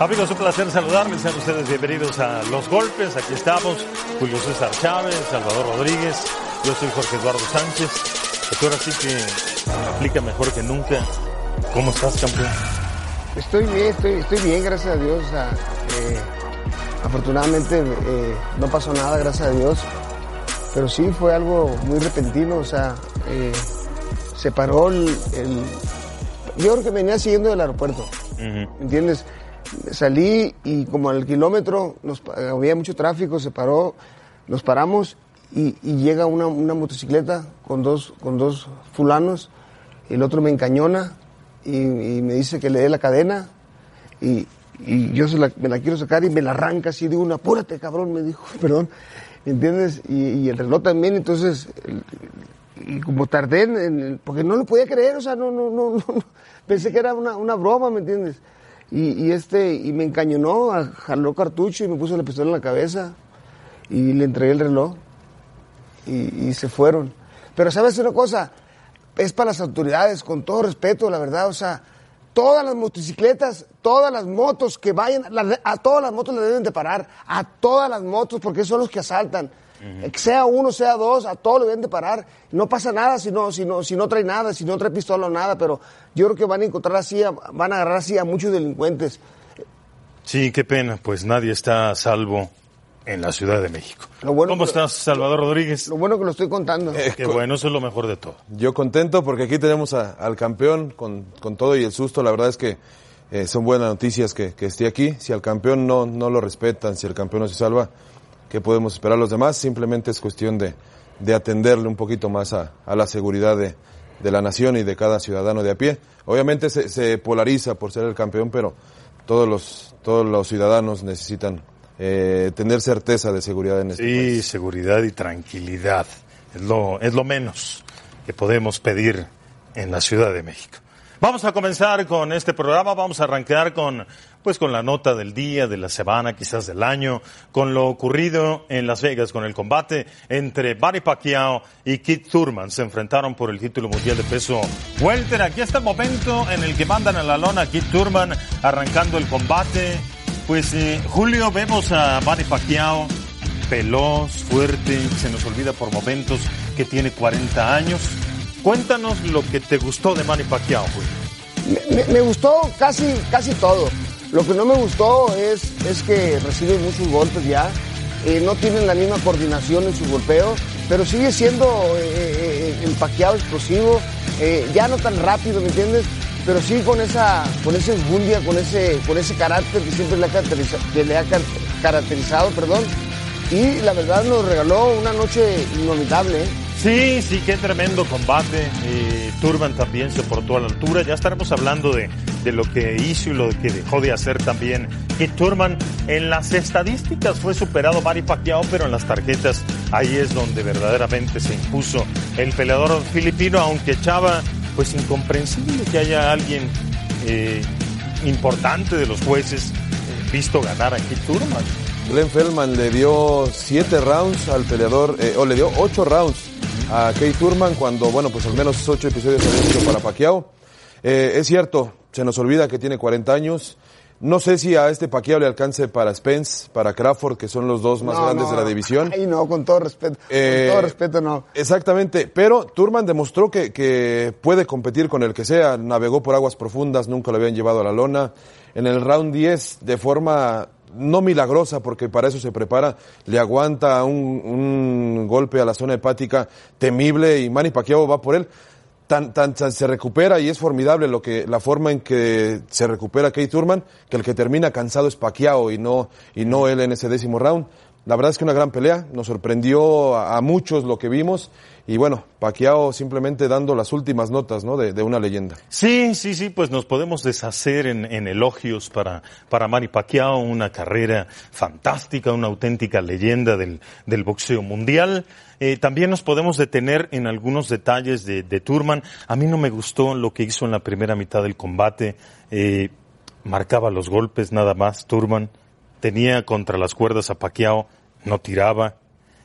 Amigos, un placer saludarles. Sean ustedes bienvenidos a Los Golpes. Aquí estamos. Julio César Chávez, Salvador Rodríguez. Yo soy Jorge Eduardo Sánchez. Pues ahora sí que aplica mejor que nunca. ¿Cómo estás, campeón? Estoy bien, estoy, estoy bien, gracias a Dios. Sea, eh, afortunadamente eh, no pasó nada, gracias a Dios. Pero sí fue algo muy repentino, o sea, eh, se paró el, el- Yo creo que venía siguiendo del aeropuerto, ¿me entiendes? Salí y como al kilómetro nos había mucho tráfico, se paró, nos paramos y, y llega una, una motocicleta con dos, con dos fulanos, el otro me encañona y, y me dice que le dé la cadena y, y yo se la- me la quiero sacar y me la arranca así de una, apúrate cabrón, me dijo, perdón, ¿entiendes? Y, el reloj también, entonces, el- y como tardé, en, porque no lo podía creer, o sea, no, no, no, no. pensé que era una, una broma, ¿me entiendes? Y, este, y me encañonó, jaló cartucho y me puso la pistola en la cabeza y le entregué el reloj y, se fueron. Pero sabes una cosa, es para las autoridades, con todo respeto, la verdad, o sea, todas las motocicletas, todas las motos que vayan, las- a todas las motos le deben de parar, a todas las motos, porque son los que asaltan. Eh, Sea uno, sea dos, a todos le deben de parar. No pasa nada si no, si no, si no trae nada, si no trae pistola o nada, pero yo creo que van a encontrar así, a- van a agarrar así a muchos delincuentes. Sí, qué pena. Pues nadie está a salvo en la Ciudad de México. Lo bueno ¿Cómo que- estás, Salvador Rodríguez? Lo bueno que lo estoy contando. Qué bueno, eso es lo mejor de todo. Yo contento porque aquí tenemos a- al campeón con, con todo y el susto. La verdad es que eh, son buenas noticias que, que esté aquí. Si al campeón no, no lo respetan, si el campeón no se salva, ¿qué podemos esperar los demás? Simplemente es cuestión de, de atenderle un poquito más a, a la seguridad de, de la nación y de cada ciudadano de a pie. Obviamente se, se polariza por ser el campeón, pero todos los, todos los ciudadanos necesitan eh, tener certeza de seguridad en este país. Sí, seguridad y tranquilidad. Es lo, es lo menos que podemos pedir en la Ciudad de México. Vamos a comenzar con este programa, vamos a arrancar con, pues con la nota del día, de la semana, quizás del año, con lo ocurrido en Las Vegas, con el combate entre Barry Pacquiao y Keith Thurman. Se enfrentaron por el título mundial de peso welter. Aquí está el momento en el que mandan a la lona a Keith Thurman arrancando el combate. Pues eh, Julio, vemos a Manny Pacquiao, veloz, fuerte, se nos olvida por momentos que tiene 40 años. Cuéntanos lo que te gustó de Manny Pacquiao, Julio. Me, gustó casi, casi todo. Lo que no me gustó es, es que recibe muchos golpes ya. Eh, no tienen la misma coordinación en su golpeo, pero sigue siendo eh, eh, empaqueado, explosivo. eh, ya no tan rápido, ¿me entiendes? Pero sí con esa, con esa enjundia, con ese, con ese carácter que siempre le ha, le ha car- caracterizado, perdón. Y la verdad nos regaló una noche inolvidable. Sí, sí, qué tremendo combate. Eh, Turban también se portó a la altura. Ya estaremos hablando de, de lo que hizo y lo que dejó de hacer también Keith Turman. En las estadísticas fue superado Manny Pacquiao, pero en las tarjetas ahí es donde verdaderamente se impuso el peleador filipino, aunque Chava, pues incomprensible que haya alguien eh, importante de los jueces eh, visto ganar a Keith Turman. Glenn Feldman le dio siete rounds al peleador, o le dio ocho rounds a Kate Turman cuando, bueno, pues al menos ocho episodios habían sido para Pacquiao. Eh, es cierto, se nos olvida que tiene 40 años. No sé si a este Pacquiao le alcance para Spence, para Crawford, que son los dos más No, grandes no, de la división. Ay, no, con todo respeto. Eh, con todo respeto, no. Exactamente, pero Turman demostró que, que puede competir con el que sea, navegó por aguas profundas, nunca lo habían llevado a la lona. En el round 10, de forma no milagrosa, porque para eso se prepara, le aguanta un, un golpe a la zona hepática temible y Manny Pacquiao va por él. Tan, tan, tan se recupera y es formidable lo que, la forma en que se recupera Kate Turman, que el que termina cansado es Pacquiao y no, y no él en ese décimo round. La verdad es que una gran pelea, nos sorprendió a, a muchos lo que vimos y bueno, Pacquiao simplemente dando las últimas notas, ¿no? De, una leyenda. Sí, sí, sí, pues nos podemos deshacer en, elogios para, para Manny Pacquiao, una carrera fantástica, una auténtica leyenda del, del boxeo mundial. Eh, también nos podemos detener en algunos detalles de, Turman. A mí no me gustó lo que hizo en la primera mitad del combate. Eh, marcaba los golpes nada más, Turman. Tenía contra las cuerdas a Pacquiao, no tiraba.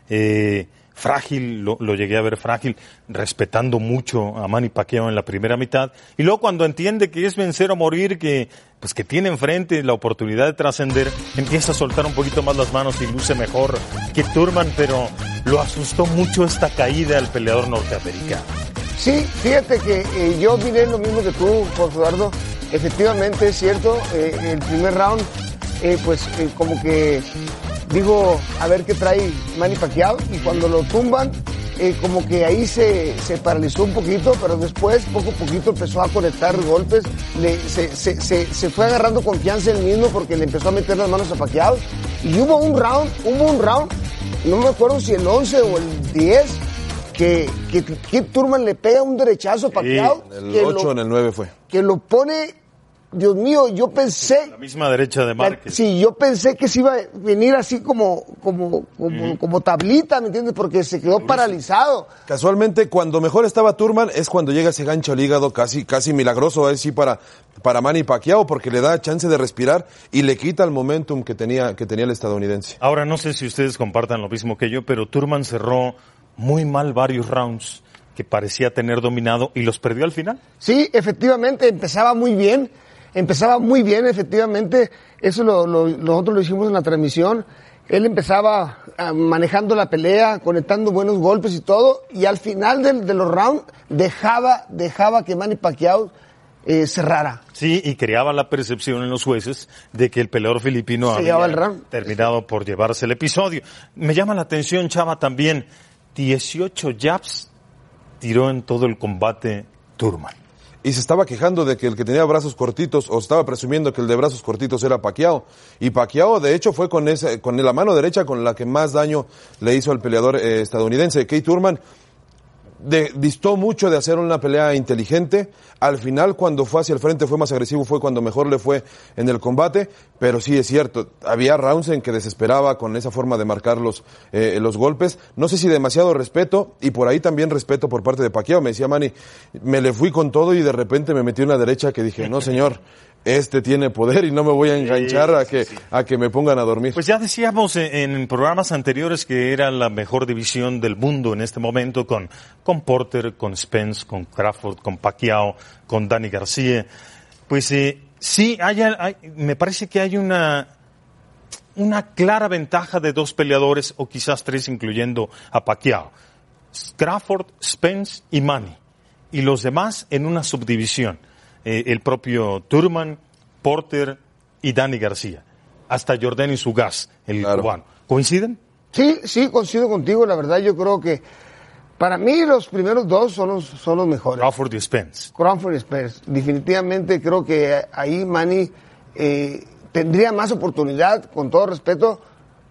Eh, frágil, lo, lo, llegué a ver frágil, respetando mucho a Manny Pacquiao en la primera mitad. Y luego cuando entiende que es vencer o morir, que pues que tiene enfrente la oportunidad de trascender, empieza a soltar un poquito más las manos y luce mejor que Turman, pero lo asustó mucho esta caída al peleador norteamericano. Sí, fíjate que eh, yo miré lo mismo que tú, Jorge Eduardo. Efectivamente, es cierto, eh, el primer round, eh, pues como que digo, a ver qué trae Manny Pacquiao, y cuando lo tumban, como que ahí se, se, paralizó un poquito, pero después, poco a poquito, empezó a conectar golpes, le, se, se, se, fue agarrando confianza en él mismo porque le empezó a meter las manos a Pacquiao, y hubo un round, hubo un round, no me acuerdo si el 11 o el 10, que, que Kip Turman le pega un derechazo a Pacquiao. Sí, el 8 en el 9 fue. Que lo pone, Dios mío, yo pensé. La misma derecha de Márquez. Sí, yo pensé que se iba a venir así como, como, como, como tablita, ¿me entiendes? Porque se quedó paralizado. Casualmente, cuando mejor estaba Turman es cuando llega ese gancho al hígado casi, casi milagroso, así para, para Manny Pacquiao, porque le da chance de respirar y le quita el momentum que tenía, que tenía el estadounidense. Ahora, no sé si ustedes compartan lo mismo que yo, pero Turman cerró muy mal varios rounds que parecía tener dominado y los perdió al final. Sí, efectivamente, empezaba muy bien, empezaba muy bien, efectivamente, eso lo, lo, nosotros lo hicimos en la transmisión, él empezaba uh, manejando la pelea, conectando buenos golpes y todo, y al final de, de los rounds dejaba, dejaba que Manny Pacquiao eh, cerrara. Sí, y creaba la percepción en los jueces de que el peleador filipino Se había el round. terminado por llevarse el episodio. Me llama la atención, Chava, también 18 jabs tiró en todo el combate Turman. Y se estaba quejando de que el que tenía brazos cortitos, o estaba presumiendo que el de brazos cortitos era Pacquiao. Y Pacquiao, de hecho, fue con esa, con la mano derecha con la que más daño le hizo al peleador eh, estadounidense. Kate Turman de, distó mucho de hacer una pelea inteligente. Al final, cuando fue hacia el frente, fue más agresivo, fue cuando mejor le fue en el combate. Pero sí es cierto, había rounds en que desesperaba con esa forma de marcar los, eh, los golpes. No sé si demasiado respeto, y por ahí también respeto por parte de Pacquiao. Me decía Manny, me le fui con todo y de repente me metí una derecha que dije, no señor, este tiene poder y no me voy a enganchar Sí, a que, sí, a que me pongan a dormir. Pues ya decíamos en, en programas anteriores que era la mejor división del mundo en este momento con, con Porter, con Spence, con Crawford, con Pacquiao, con Danny García. Pues eh, sí, hay, hay- me parece que hay una, una clara ventaja de dos peleadores, o quizás tres, incluyendo a Pacquiao. Crawford, Spence y Manny. Y los demás en una subdivisión. Eh, el propio Turman, Porter y Danny García. Hasta Jordan Sugas, el Claro. cubano. ¿Coinciden? Sí, sí, coincido contigo, la verdad yo creo que para mí los primeros dos son los, son los mejores. Crawford y Spence. Crawford y Spence. Definitivamente creo que ahí Manny eh, tendría más oportunidad, con todo respeto,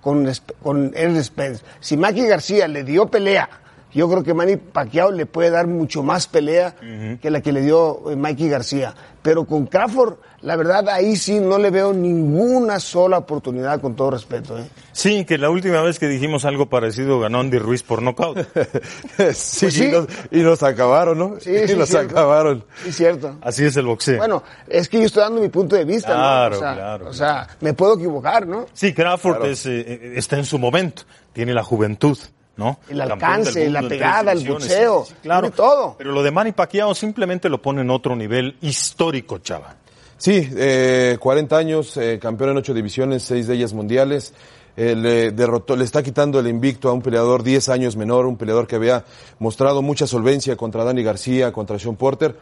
con, con Spence. Si Maki García le dio pelea, yo creo que Manny Pacquiao le puede dar mucho más pelea que la que le dio eh, Mikey García. Pero con Crawford, la verdad, ahí sí no le veo ninguna sola oportunidad, con todo respeto. ¿eh? Sí, que la última vez que dijimos algo parecido ganó Andy Ruiz por nocaut. sí, Pues sí. Y, nos, y nos acabaron, ¿no? Sí, y sí, nos cierto. acabaron. Sí, cierto. Así es el boxeo. Bueno, es que yo estoy dando mi punto de vista, Claro, ¿no? O sea, claro, O sea, me puedo equivocar, ¿no? Sí, Crawford Claro. es, eh, está en su momento, tiene la juventud, ¿no? El alcance, la pegada, el boxeo, claro. todo. Pero lo de Manny Pacquiao simplemente lo pone en otro nivel histórico, chava. Sí, eh, 40 años, eh, campeón en ocho divisiones, seis de ellas mundiales. Eh, le derrotó, le está quitando el invicto a un peleador 10 años menor, un peleador que había mostrado mucha solvencia contra Danny García, contra Sean Porter.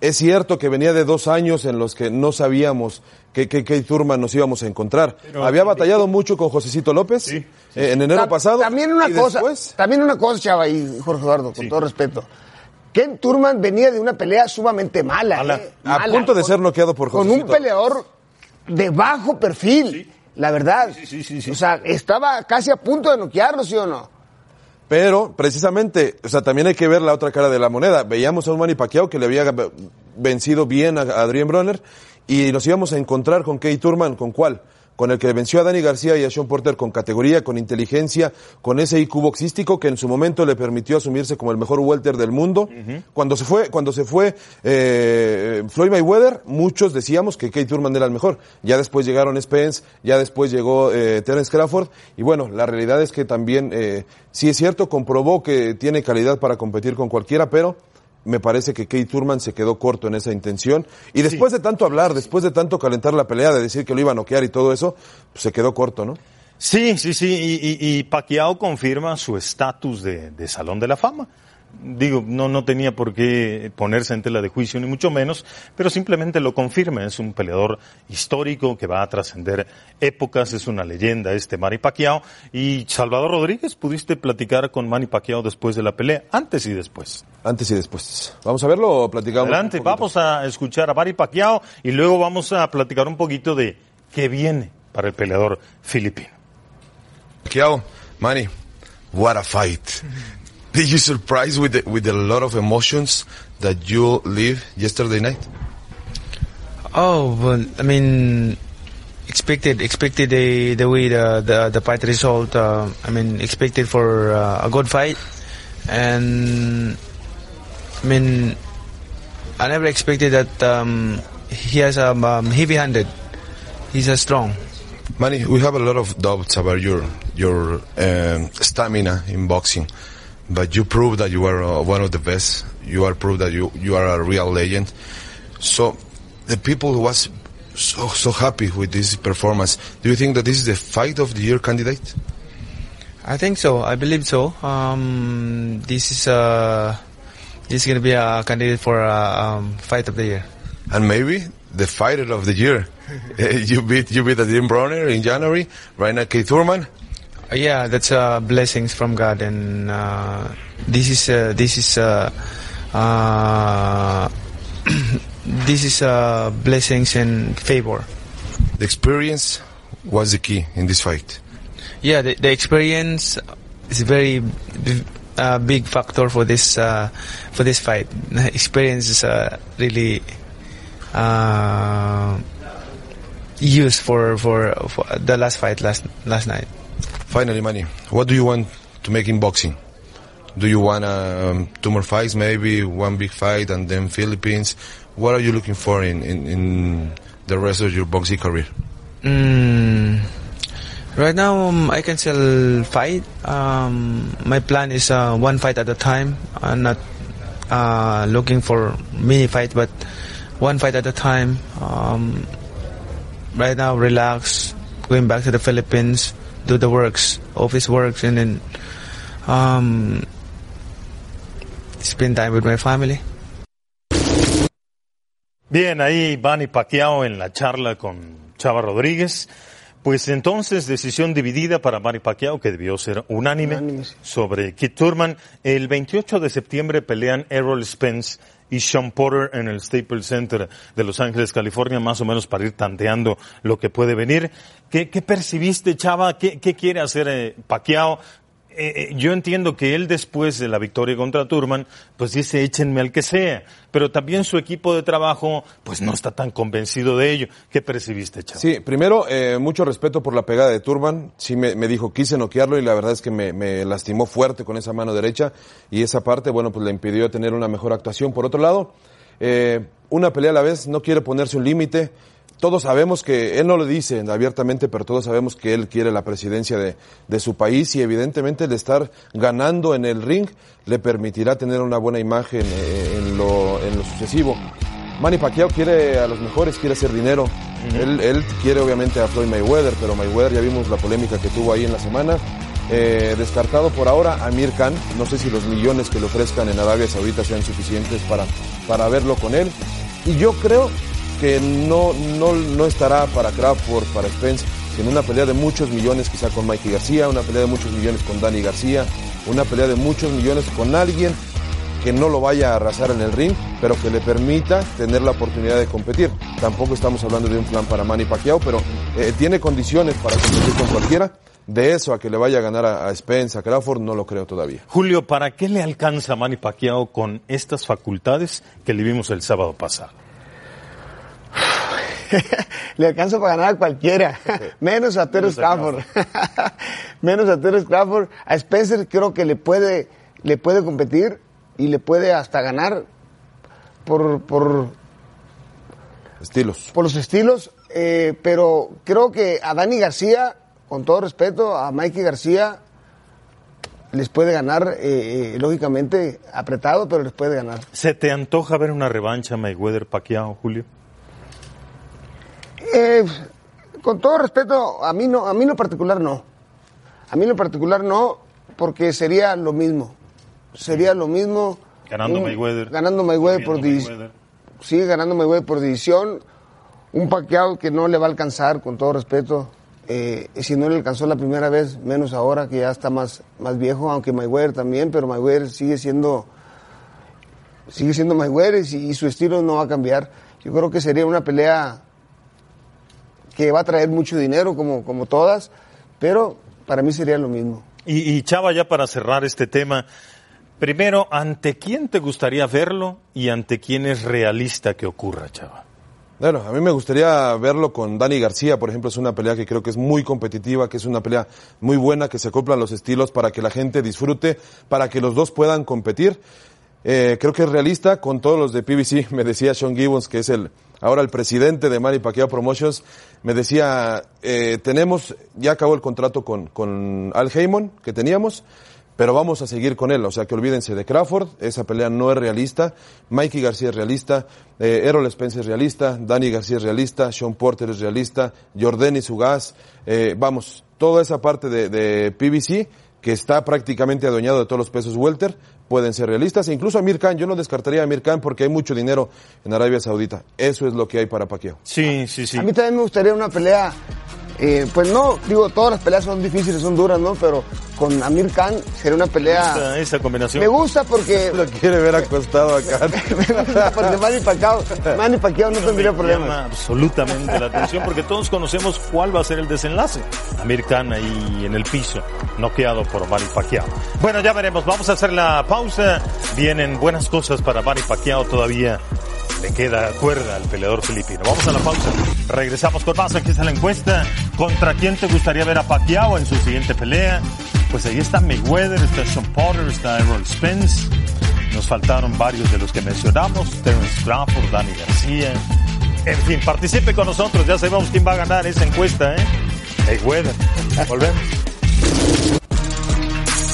Es cierto que venía de dos años en los que no sabíamos qué qué qué Turman nos íbamos a encontrar. había batallado mucho con Josecito López Sí, eh, en enero Ta- pasado. También una y cosa, después- también una cosa, chava, y Jorge Eduardo, con Sí. todo respeto. Ken Turman venía de una pelea sumamente mala, Mala. ¿eh? A Mala, punto de con- ser noqueado por Con un Josecito. peleador de bajo perfil, la verdad. Sí, sí, sí, sí. O sea, estaba casi a punto de noquearlo, ¿sí o no? Pero, precisamente, o sea, también hay que ver la otra cara de la moneda. Veíamos a un Manny Pacquiao que le había vencido bien a Adrien Bronner y nos íbamos a encontrar con Kay Turman, ¿con cuál? Con el que venció a Dani García y a Sean Porter con categoría, con inteligencia, con ese IQ boxístico que en su momento le permitió asumirse como el mejor welter del mundo. Cuando se fue, cuando se fue eh, Floyd Mayweather, muchos decíamos que Kate Turman era el mejor. Ya después llegaron Spence, ya después llegó eh, Terence Crawford y bueno, la realidad es que también, eh, sí es cierto, comprobó que tiene calidad para competir con cualquiera, pero me parece que Kate Turman se quedó corto en esa intención. Y después de tanto hablar, después de tanto calentar la pelea, de decir que lo iba a noquear y todo eso, pues se quedó corto, ¿no? Sí, sí, sí. Y, y, y Pacquiao confirma su estatus de, de Salón de la Fama digo, no, no tenía por qué ponerse en tela de juicio, ni mucho menos, pero simplemente lo confirma. Es un peleador histórico que va a trascender épocas, es una leyenda este Manny Pacquiao. Y Salvador Rodríguez, ¿pudiste platicar con Manny Pacquiao después de la pelea? Antes y después. Antes y después. ¿Vamos a verlo o platicamos? Adelante, vamos a escuchar a Manny Pacquiao y luego vamos a platicar un poquito de qué viene para el peleador filipino. Pacquiao, Manny, what a fight. Did you surprise with the, with a lot of emotions that you live yesterday night? Oh, well, I mean, expected expected the the way the the, the fight result. Uh, I mean, expected for uh, a good fight, and I mean, I never expected that um, he has a um, um, heavy-handed. He's a strong. Manny, we have a lot of doubts about your your um, stamina in boxing but you prove that you are uh, one of the best. You are proof that you you are a real legend. So the people was so so happy with this performance. Do you think that this is the fight of the year candidate? I think so. I believe so. Um, this is uh, this is to be a candidate for a um, fight of the year. And maybe the fighter of the year. you beat you beat Adrian Bronner in January. Right now, Keith Thurman. Yeah, that's uh, blessings from God, and uh, this is uh, this is uh, uh, this is uh, blessings and favor. The experience was the key in this fight. Yeah, the, the experience is a very uh, big factor for this uh, for this fight. Experience is uh, really uh, used for, for for the last fight last last night. Finally, Manny, what do you want to make in boxing? Do you want um, two more fights, maybe one big fight, and then Philippines? What are you looking for in, in, in the rest of your boxing career? Mm, right now, um, I can still fight. Um, my plan is uh, one fight at a time. I'm not uh, looking for many fights, but one fight at a time. Um, right now, relax, going back to the Philippines, do the works, office works, and then um, spend time with my family. Bien, ahí Manny Pacquiao en la charla con Chava Rodríguez. Pues entonces, decisión dividida para Manny Pacquiao, que debió ser unánime, Unánime, sí. sobre Kit Turman. El 28 de septiembre pelean Errol Spence y Sean Porter en el Staples Center de Los Ángeles, California, más o menos para ir tanteando lo que puede venir. ¿Qué, qué percibiste, Chava? ¿Qué, qué quiere hacer eh, Pacquiao? Eh, eh, yo entiendo que él después de la victoria contra Turman, pues dice échenme al que sea, pero también su equipo de trabajo, pues no está tan convencido de ello. ¿Qué percibiste, Chava? Sí, primero, eh, mucho respeto por la pegada de Turban. Sí me, me dijo, quise noquearlo y la verdad es que me, me lastimó fuerte con esa mano derecha y esa parte, bueno, pues le impidió tener una mejor actuación. Por otro lado, eh, una pelea a la vez, no quiere ponerse un límite. Todos sabemos que, él no lo dice abiertamente, pero todos sabemos que él quiere la presidencia de, de su país y evidentemente el estar ganando en el ring le permitirá tener una buena imagen eh, en, lo, en lo sucesivo. Manny Pacquiao quiere a los mejores, quiere hacer dinero. él, él quiere obviamente a Floyd Mayweather, pero Mayweather ya vimos la polémica que tuvo ahí en la semana. Eh, descartado por ahora Amir Khan. No sé si los millones que le ofrezcan en Arabia Saudita sean suficientes para, para verlo con él. Y yo creo que no, no, no estará para Crawford, para Spence, en una pelea de muchos millones quizá con Mikey García, una pelea de muchos millones con Dani García, una pelea de muchos millones con alguien que no lo vaya a arrasar en el ring, pero que le permita tener la oportunidad de competir. Tampoco estamos hablando de un plan para Manny Pacquiao, pero eh, tiene condiciones para competir con cualquiera. De eso a que le vaya a ganar a, a Spence, a Crawford, no lo creo todavía. Julio, ¿para qué le alcanza Manny Pacquiao con estas facultades que le vimos el sábado pasado? le alcanzo para ganar a cualquiera, menos a Terence Crawford. menos a Terence Crawford. A Spencer creo que le puede, le puede competir y le puede hasta ganar por, por, Estilos. por los estilos, eh, pero creo que a Dani García, con todo respeto, a Mikey García, les puede ganar, eh, eh, lógicamente, apretado, pero les puede ganar. ¿Se te antoja ver una revancha Mayweather-Pacquiao, Julio? Eh, con todo respeto, a mí no, a mí en lo particular no. A mí en lo particular no, porque sería lo mismo. Sería lo mismo. Ganando un- Mayweather. Ganando Mayweather por. Mayweather. Sí, ganando Mayweather por división. Un Pacquiao que no le va a alcanzar, con todo respeto. Eh, si no le alcanzó la primera vez, menos ahora que ya está más, más viejo, aunque Mayweather también, pero Mayweather sigue siendo sigue siendo Mayweather y, y su estilo no va a cambiar. Yo creo que sería una pelea que va a traer mucho dinero como, como todas, pero para mí sería lo mismo. Y, y Chava, ya para cerrar este tema, primero, ¿ante quién te gustaría verlo y ante quién es realista que ocurra, Chava? Bueno, a mí me gustaría verlo con Dani García, por ejemplo, es una pelea que creo que es muy competitiva, que es una pelea muy buena, que se acoplan los estilos para que la gente disfrute, para que los dos puedan competir. Eh, creo que es realista con todos los de PBC, me decía Sean Gibbons, que es el ahora el presidente de Manny Pacquiao Promotions, me decía, eh, tenemos, ya acabó el contrato con, con Al Heyman que teníamos, pero vamos a seguir con él. O sea que olvídense de Crawford, esa pelea no es realista. Mikey García es realista, eh, Errol Spence es realista, Danny García es realista, Sean Porter es realista, Jordani Sugas, eh, vamos, toda esa parte de, de PBC que está prácticamente adueñado de todos los pesos welter, pueden ser realistas. E incluso Amir Khan, yo no descartaría a Amir Khan porque hay mucho dinero en Arabia Saudita. Eso es lo que hay para Pacquiao. Sí, sí, sí. A mí también me gustaría una pelea, eh, pues no, digo, todas las peleas son difíciles, son duras, ¿no? Pero con Amir Khan sería una pelea... Esa, esa combinación. Me gusta porque... Lo quiere ver acostado acá. me gusta porque Manny Pacquiao, Manny Pacquiao no tendría Me problemas. llama absolutamente la atención porque todos conocemos cuál va a ser el desenlace. Amir Khan ahí en el piso, noqueado por Manny Pacquiao. Bueno, ya veremos. Vamos a hacer la pausa. Vienen buenas cosas para Manny Pacquiao todavía. Le queda cuerda al peleador filipino. Vamos a la pausa. Regresamos con más. Aquí está la encuesta. ¿Contra quién te gustaría ver a Pacquiao en su siguiente pelea? Pues ahí está Mayweather, está Sean Porter, está Errol Spence. Nos faltaron varios de los que mencionamos. Terence Crawford, Danny García. En fin, participe con nosotros. Ya sabemos quién va a ganar esa encuesta, ¿eh? Mayweather. Volvemos.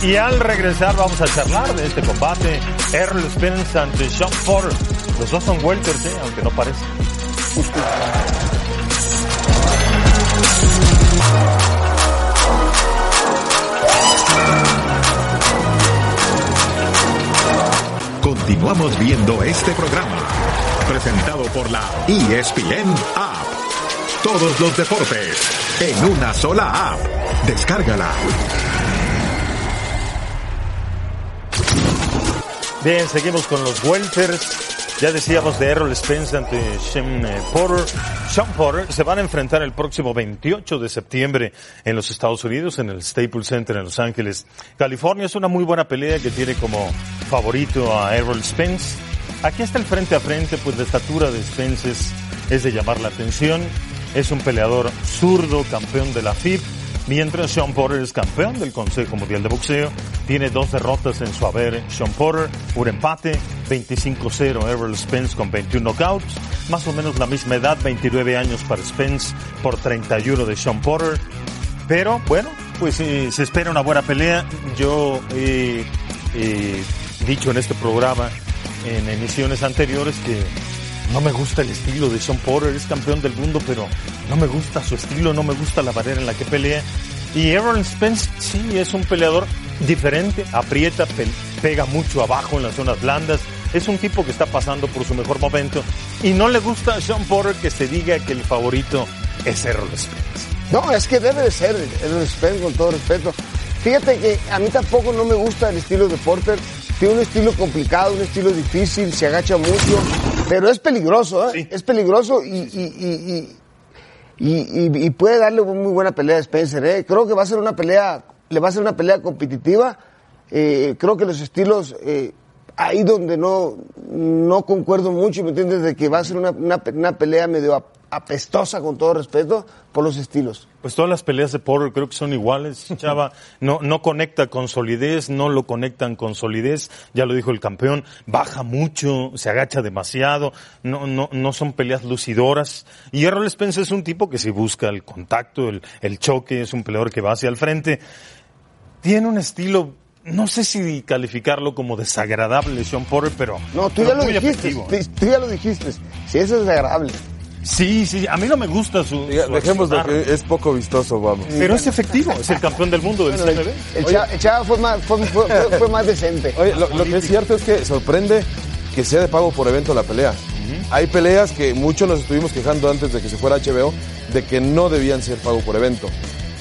Y al regresar vamos a charlar de este combate. Errol Spence ante Sean Porter. Los dos son welters, ¿eh? aunque no parece. Continuamos viendo este programa, presentado por la ESPN App. Todos los deportes en una sola app. Descárgala. Bien, seguimos con los welters. Ya decíamos de Errol Spence ante Sean eh, Porter. Sean Porter se van a enfrentar el próximo 28 de septiembre en los Estados Unidos, en el Staples Center en Los Ángeles, California. Es una muy buena pelea que tiene como favorito a Errol Spence. Aquí está el frente a frente, pues la estatura de Spence es, es de llamar la atención. Es un peleador zurdo, campeón de la FIB. Mientras Sean Porter es campeón del Consejo Mundial de Boxeo, tiene dos derrotas en su haber. Sean Porter, un empate, 25-0 Errol Spence con 21 knockouts, más o menos la misma edad, 29 años para Spence por 31 de Sean Porter. Pero bueno, pues eh, se espera una buena pelea. Yo he dicho en este programa, en emisiones anteriores, que no me gusta el estilo de Sean Porter, es campeón del mundo, pero no me gusta su estilo, no me gusta la manera en la que pelea. Y Errol Spence sí es un peleador diferente, aprieta, pe pega mucho abajo en las zonas blandas. Es un tipo que está pasando por su mejor momento. Y no le gusta a Sean Porter que se diga que el favorito es Errol Spence. No, es que debe de ser Errol Spence, con todo respeto. Fíjate que a mí tampoco no me gusta el estilo de Porter. Tiene un estilo complicado, un estilo difícil, se agacha mucho, pero es peligroso, ¿eh? Sí. Es peligroso y, y, y, y, y- y puede darle una muy buena pelea a Spencer, ¿eh? Creo que va a ser una pelea, le va a ser una pelea competitiva. Eh, creo que los estilos, eh, ahí donde no, no concuerdo mucho, ¿me entiendes? De que va a ser una, una, una pelea medio ap- apestosa, con todo respeto, por los estilos. Pues todas las peleas de Porter creo que son iguales, Chava. No, no conecta con solidez, no lo conectan con solidez. Ya lo dijo el campeón. Baja mucho, se agacha demasiado. No, no, no son peleas lucidoras. Y Errol Spence es un tipo que si busca el contacto, el, el choque, es un peleador que va hacia el frente. Tiene un estilo, no sé si calificarlo como desagradable, Sean Porter, pero. No, tú pero ya lo muy dijiste, efectivo. tú tú ya lo dijiste. Si eso es desagradable. Sí, sí, a mí no me gusta su. Diga, su Dejémoslo accionar, que es poco vistoso, vamos. Pero es efectivo, es el campeón del mundo del Bueno, el, CMB. el Chava, el Chava fue, más, fue, fue- fue- fue más decente. Oye, lo, lo que es cierto es que sorprende que sea de pago por evento la pelea. Hay peleas que muchos nos estuvimos quejando antes de que se fuera HBO de que no debían ser pago por evento.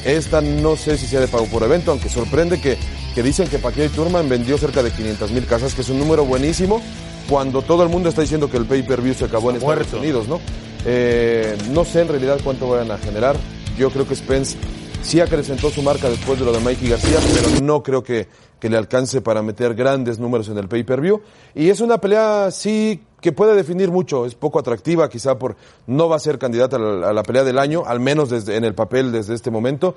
Esta no sé si sea de pago por evento, aunque sorprende que, que dicen que Pacquiao y Turman vendió cerca de 500 mil casas, que es un número buenísimo, cuando todo el mundo está diciendo que el pay-per-view se acabó en Estados muerto. Unidos, ¿no? Eh, no sé en realidad cuánto vayan a generar. Yo creo que Spence sí acrecentó su marca después de lo de Mikey García, pero no creo que, que le alcance para meter grandes números en el pay-per-view. Y es una pelea, sí, que puede definir mucho. Es poco atractiva, quizá por no va a ser candidata a la, pelea del año, al menos desde, en el papel desde este momento.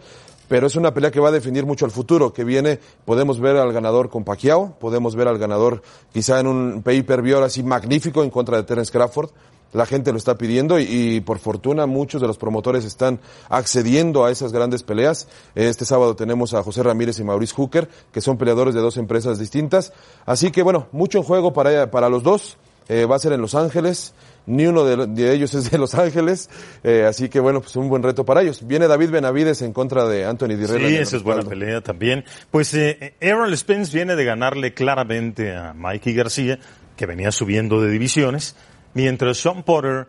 Pero es una pelea que va a definir mucho el futuro, que viene, podemos ver al ganador con podemos ver al ganador quizá en un pay-per-view ahora sí magnífico en contra de Terence Crawford. La gente lo está pidiendo y, y por fortuna muchos de los promotores están accediendo a esas grandes peleas. Este sábado tenemos a José Ramírez y Maurice Hooker, que son peleadores de dos empresas distintas. Así que bueno, mucho en juego para, para los dos. Eh, va a ser en Los Ángeles. Ni uno de, de ellos es de Los Ángeles. Eh, así que bueno, pues un buen reto para ellos. Viene David Benavides en contra de Anthony Dirrell. Sí, esa es buena pelea también. Pues eh, Errol Spence viene de ganarle claramente a Mikey García, que venía subiendo de divisiones, mientras Sean Porter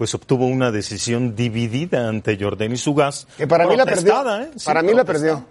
pues obtuvo una decisión dividida ante Jordan y Sugas. Que para mí la perdió. ¿eh? Sí, para mí la perdió.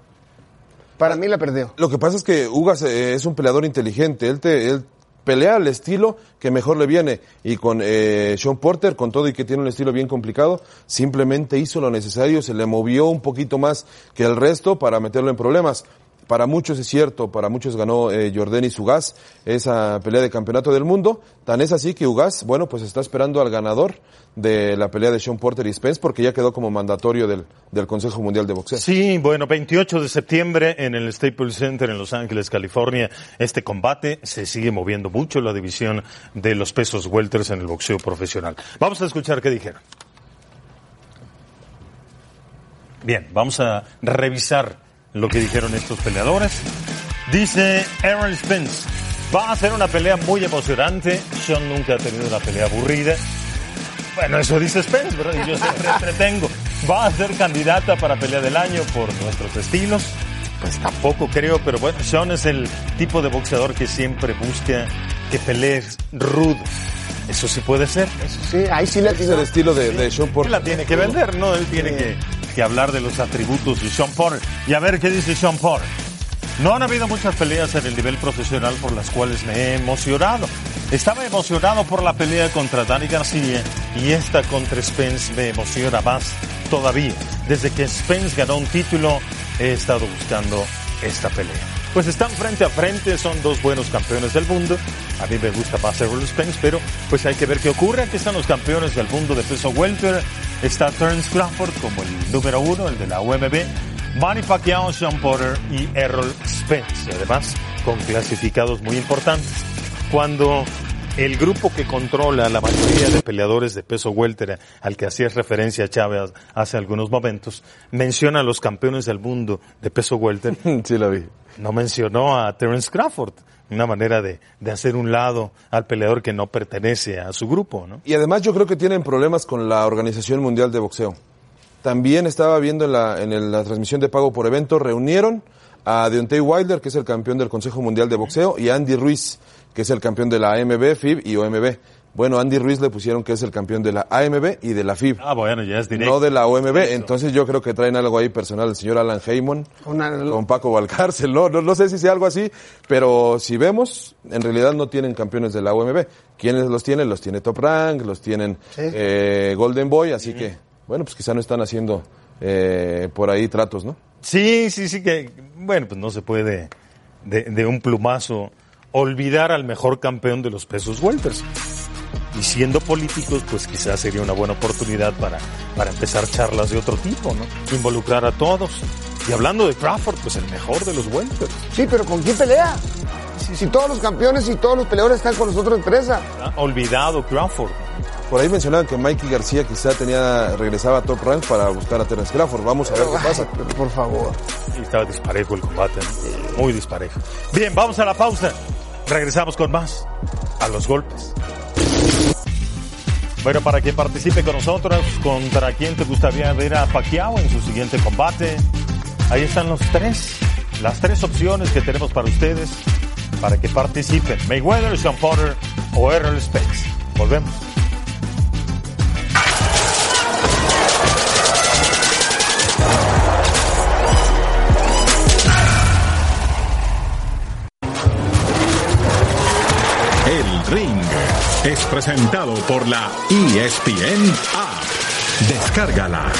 Para mí la perdió. Lo que pasa es que Ugas eh, es un peleador inteligente. Él, te, él pelea al estilo que mejor le viene. Y con eh, Sean Porter, con todo y que tiene un estilo bien complicado, simplemente hizo lo necesario, se le movió un poquito más que el resto para meterlo en problemas. Para muchos es cierto, para muchos ganó eh, Jordan y Sugas esa pelea de campeonato del mundo. Tan es así que Ugas, bueno, pues está esperando al ganador de la pelea de Sean Porter y Spence porque ya quedó como mandatorio del, del Consejo Mundial de Boxeo. Sí, bueno, 28 de septiembre en el Staples Center en Los Ángeles, California. Este combate se sigue moviendo mucho la división de los pesos welters en el boxeo profesional. Vamos a escuchar qué dijeron. Bien, vamos a revisar lo que dijeron estos peleadores. Dice Aaron Spence, va a ser una pelea muy emocionante. Sean nunca ha tenido una pelea aburrida. Bueno, eso dice Spence, ¿verdad? Y yo siempre entretengo. Va a ser candidata para pelea del año por nuestros estilos. Pues tampoco creo, pero bueno, Sean es el tipo de boxeador que siempre busca que pelees rudo. Eso sí puede ser. Eso sí, ahí sí la Ese es el estilo de, de Sean Él Porter. la tiene que vender, ¿no? Él tiene que, que hablar de los atributos de Sean Porter. Y a ver qué dice Sean Porter. No han habido muchas peleas en el nivel profesional por las cuales me he emocionado. Estaba emocionado por la pelea contra Danny García y esta contra Spence me emociona más todavía. Desde que Spence ganó un título he estado buscando esta pelea. Pues están frente a frente, son dos buenos campeones del mundo. A mí me gusta más Errol Spence, pero pues hay que ver qué ocurre. Aquí están los campeones del mundo de peso welter. Está Terence Crawford como el número uno, el de la UMB. Manny Pacquiao, Sean Porter y Errol Spence. Además con clasificados muy importantes. Cuando el grupo que controla la mayoría de peleadores de peso welter al que hacías referencia Chávez hace algunos momentos, menciona a los campeones del mundo de peso welter, Sí, la vi. no mencionó a Terence Crawford. Una manera de, de hacer un lado al peleador que no pertenece a su grupo, ¿no? Y además yo creo que tienen problemas con la Organización Mundial de Boxeo. También estaba viendo en la, en la transmisión de pago por evento, reunieron a Deontay Wilder, que es el campeón del Consejo Mundial de Boxeo, y Andy Ruiz, que es el campeón de la AMB, FIB y OMB. Bueno, Andy Ruiz le pusieron que es el campeón de la AMB y de la FIB. Ah, bueno, ya es directo. No de la OMB, entonces yo creo que traen algo ahí personal el señor Alan Heyman Una- con Paco Valcárcel, no, no, no sé si sea algo así, pero si vemos, en realidad no tienen campeones de la OMB. ¿Quiénes los tienen? Los tiene Top Rank, los tienen Sí. eh, Golden Boy, así que, bueno, pues quizá no están haciendo eh, por ahí tratos, ¿no? Sí, sí, sí que, bueno, pues no se puede de, de un plumazo olvidar al mejor campeón de los pesos welters. Y siendo políticos, pues quizás sería una buena oportunidad para, para empezar charlas de otro tipo, ¿no? Involucrar a todos. Y hablando de Crawford, pues el mejor de los welters. Sí, pero ¿con quién pelea? Si, si todos los campeones y todos los peleadores están con nosotros en presa. Olvidado Crawford. Por ahí mencionaban que Mikey García quizá tenía, regresaba a Top Rank para buscar a Terence Crawford. Vamos a ver qué pasa. Ay, por favor. Y estaba disparejo el combate, ¿no? muy disparejo. Bien, vamos a la pausa. Regresamos con más. A los golpes. Bueno, para que participe con nosotros, ¿contra quién te gustaría ver a Pacquiao en su siguiente combate? Ahí están los tres, las tres opciones que tenemos para ustedes para que participen. Mayweather, Sean Potter o Errol Spence. Volvemos. Ring es presentado por la ESPN App. Descárgala.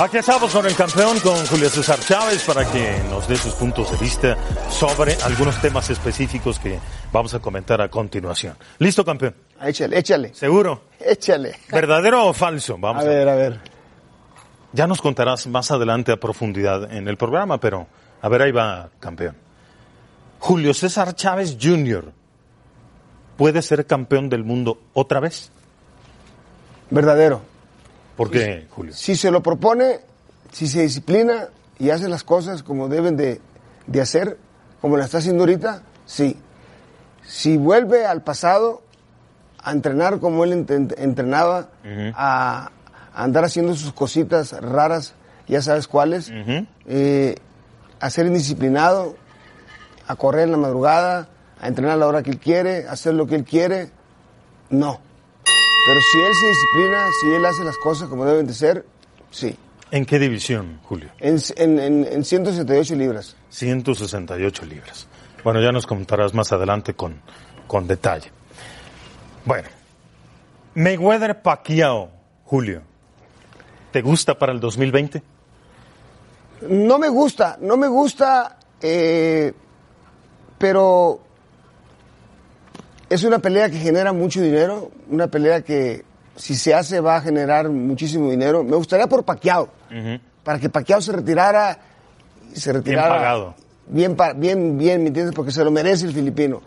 Aquí estamos con el campeón, con Julio César Chávez, para que nos dé sus puntos de vista sobre algunos temas específicos que vamos a comentar a continuación. ¿Listo, campeón? Échale, échale, ¿Seguro? échale. ¿Verdadero o falso? Vamos A ver, a ver. Ya nos contarás más adelante a profundidad en el programa, pero a ver, ahí va, campeón. Julio César Chávez Jr. puede ser campeón del mundo otra vez. Verdadero. ¿Por qué, Julio? Si se lo propone, si se disciplina y hace las cosas como deben de, de hacer, como la está haciendo ahorita, sí. Si vuelve al pasado a entrenar como él ent- entrenaba, a, a andar haciendo sus cositas raras, ya sabes cuáles, eh, a ser indisciplinado, a correr en la madrugada, a entrenar a la hora que él quiere, a hacer lo que él quiere, no. Pero si él se disciplina, si él hace las cosas como deben de ser, sí. ¿En qué división, Julio? En, en, en, en 168 libras. 168 libras. Bueno, ya nos contarás más adelante con, con detalle. Bueno, Mayweather Pacquiao, Julio. ¿Te gusta para el 2020? No me gusta, no me gusta, eh, pero es una pelea que genera mucho dinero, una pelea que si se hace va a generar muchísimo dinero. Me gustaría por Pacquiao, para que Pacquiao se retirara, y se retirara pagado. bien, bien, bien, ¿me entiendes? Porque se lo merece el filipino.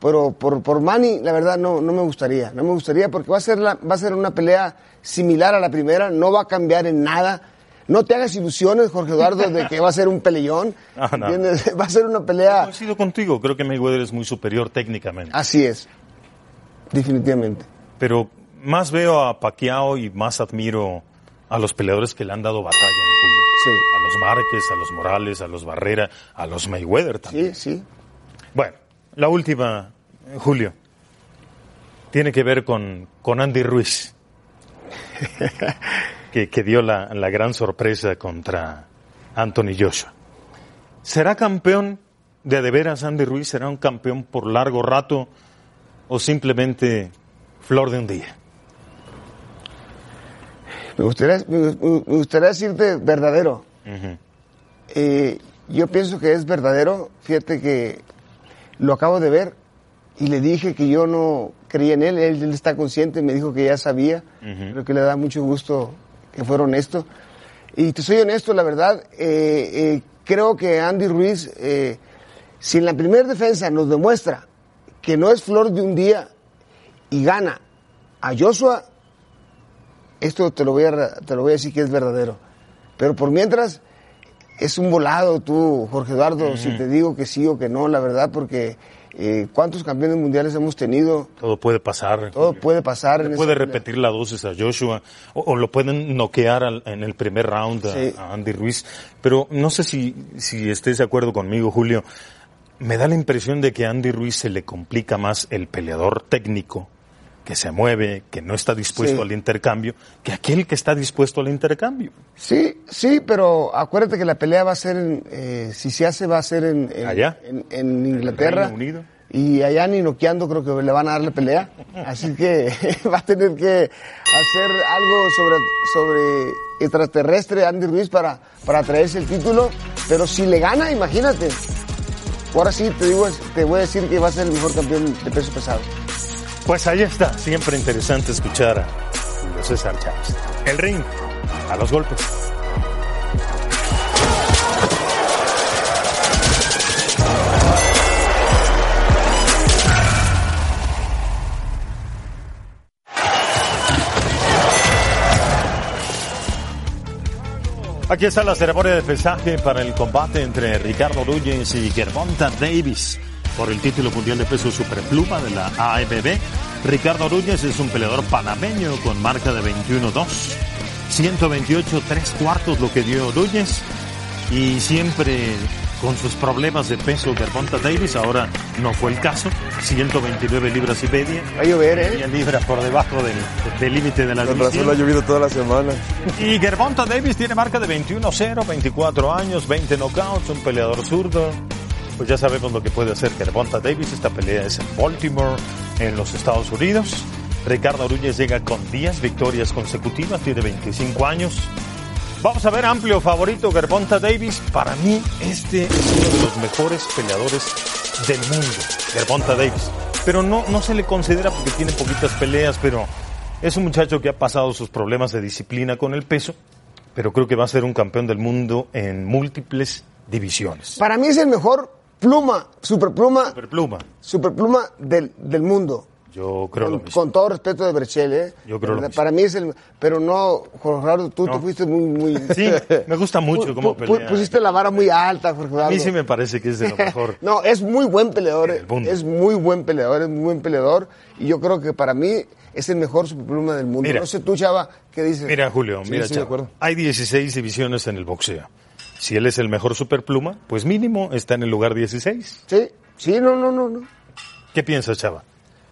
Pero por, por Manny, la verdad, no, no me gustaría. No me gustaría porque va a, ser la, va a ser una pelea similar a la primera, no va a cambiar en nada. No te hagas ilusiones, Jorge Eduardo, de que va a ser un peleón. No. Va a ser una pelea. Coincido contigo, creo que Mayweather es muy superior técnicamente. Así es. Definitivamente. Pero más veo a Pacquiao y más admiro a los peleadores que le han dado batalla, Julio. Sí. A los Márquez, a los Morales, a los Barrera, a los Mayweather también. Sí, sí. Bueno, la última, Julio, tiene que ver con, con Andy Ruiz, que, que dio la, la gran sorpresa contra Anthony Joshua. ¿Será campeón de a de veras Andy Ruiz? ¿Será un campeón por largo rato o simplemente flor de un día? Me gustaría, me, me gustaría decirte verdadero. Eh, yo pienso que es verdadero. Fíjate que lo acabo de ver y le dije que yo no creía en él. Él, él está consciente, me dijo que ya sabía. Creo que le da mucho gusto que fuera honesto. Y te soy honesto, la verdad. eh, eh, creo que Andy Ruiz, eh, si en la primera defensa nos demuestra que no es flor de un día y gana a Joshua, esto te lo voy a, te lo voy a decir que es verdadero. Pero por mientras, es un volado tú, Jorge Eduardo, si te digo que sí o que no, la verdad, porque eh, ¿cuántos campeones mundiales hemos tenido? Todo puede pasar. Todo puede pasar. En puede esa repetir la dosis a Joshua o, o lo pueden noquear al- en el primer round a, Sí. a Andy Ruiz. Pero no sé si, si estés de acuerdo conmigo, Julio. Me da la impresión de que a Andy Ruiz se le complica más el peleador técnico que se mueve, que no está dispuesto Sí. al intercambio, que aquel que está dispuesto al intercambio. Sí, sí, pero acuérdate que la pelea va a ser, en, eh, si se hace, va a ser en, en- Allá. en, en Inglaterra. Reino Unido. Y allá ni noqueando creo que le van a dar la pelea. Así que va a tener que hacer algo sobre, sobre extraterrestre Andy Ruiz para, para traerse el título. Pero si le gana, imagínate. Ahora sí te digo, te voy a decir que va a ser el mejor campeón de peso pesado. Pues ahí está, siempre interesante escuchar a Julio César Chávez. El ring, a los golpes. Aquí está la ceremonia de pesaje para el combate entre Ricardo Núñez y Gervonta Davis por el título mundial de peso superpluma de la AMB. Ricardo Núñez es un peleador panameño con marca de 21-2. 128 tres cuartos lo que dio Núñez y siempre con sus problemas de peso Gervonta Davis, ahora no fue el caso, 129 libras y media. Va a llover, ¿eh? 100 libras por debajo del límite de la Con razón ha llovido toda la semana. y Gervonta Davis tiene marca de 21-0, 24 años, 20 knockouts, un peleador zurdo. Pues ya sabemos lo que puede hacer Gervonta Davis. Esta pelea es en Baltimore, en los Estados Unidos. Ricardo Núñez llega con 10 victorias consecutivas, tiene 25 años. Vamos a ver amplio favorito Gervonta Davis. Para mí este es uno de los mejores peleadores del mundo, Gervonta Davis. Pero no, no se le considera porque tiene poquitas peleas, pero es un muchacho que ha pasado sus problemas de disciplina con el peso, pero creo que va a ser un campeón del mundo en múltiples divisiones. Para mí es el mejor pluma, superpluma, Superpluma, superpluma del, del mundo. yo creo lo Con, mismo. con todo respeto de Berchel, ¿eh? Yo creo lo mismo. Para mí es el... Pero no, Jorge Gerardo, tú No. te fuiste muy... muy Sí, me gusta mucho cómo pelea. Pusiste la vara muy alta, Jorge A Gerardo. mí sí me parece que es de lo mejor. no, es muy buen peleador. Es muy buen peleador, es muy buen peleador. Y yo creo que para mí es el mejor superpluma del mundo. Mira. no sé tú, Chava, ¿qué dices? Mira, Julio, Sí, mira, sí, acuerdo. hay 16 divisiones en el boxeo. Si él es el mejor superpluma, pues mínimo está en el lugar 16. Sí, sí, no, no, no. no. ¿Qué piensas, Chava?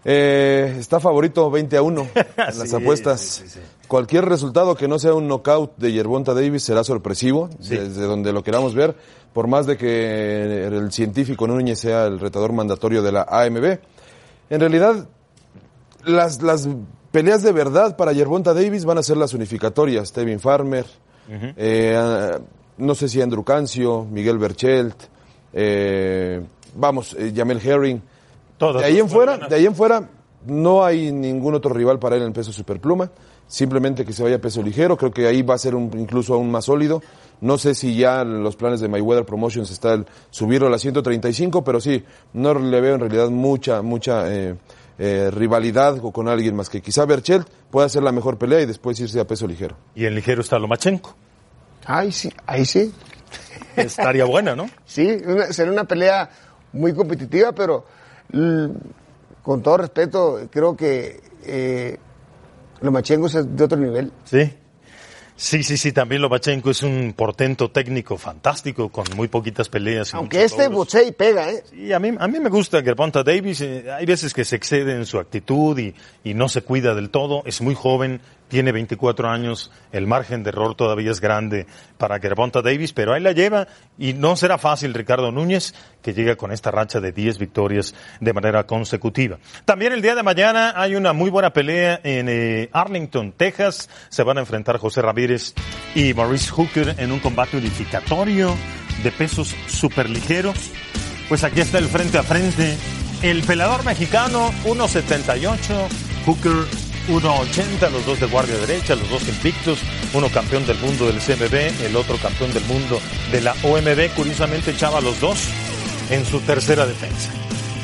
Eh, está favorito 20 a 1 en las Sí, apuestas. sí, sí, sí. Cualquier resultado que no sea un knockout de Yerbonta Davis será sorpresivo, desde donde lo queramos ver, por más de que el científico Núñez sea el retador mandatorio de la AMB. En realidad, las, las peleas de verdad para Yerbonta Davis van a ser las unificatorias. Tevin Farmer, eh, no sé si Andrew Cancio, Miguel Berchelt, eh, vamos, eh, Jamel Herring. Todos De ahí en fuera, de ahí en fuera, no hay ningún otro rival para él en peso superpluma. Simplemente que se vaya a peso ligero. Creo que ahí va a ser un, incluso aún más sólido. No sé si ya en los planes de Mayweather Promotions está el subirlo a las 135, pero sí, no le veo en realidad mucha, mucha eh, eh, rivalidad o con alguien más que quizá Berchelt pueda hacer la mejor pelea y después irse a peso ligero. Y en ligero está Lomachenko. Ay, sí, ahí sí. Estaría buena, ¿no? Sí, una- será una pelea muy competitiva, pero con todo respeto, creo que eh, Lomachenko es de otro nivel. Sí. Sí, sí, sí, también Lomachenko es un portento técnico fantástico, con muy poquitas peleas. y Aunque este boxea y pega, ¿eh? Sí, a mí, a mí me gusta Gervonta Davis. eh, hay veces que se excede en su actitud y, y no se cuida del todo. Es muy joven, tiene 24 años. El margen de error todavía es grande para Gervonta Davis, pero ahí la lleva y no será fácil Ricardo Núñez, que llega con esta racha de 10 victorias de manera consecutiva. También el día de mañana hay una muy buena pelea en eh, Arlington, Texas. Se van a enfrentar José Ramírez y Maurice Hooker en un combate unificatorio de pesos superligeros. Pues aquí está el frente a frente. El peleador mexicano, 1.78. Hooker, 1.80. Los dos de guardia derecha, los dos invictos. Uno campeón del mundo del CMB, el otro campeón del mundo de la OMB. Curiosamente echaba los dos en su tercera defensa.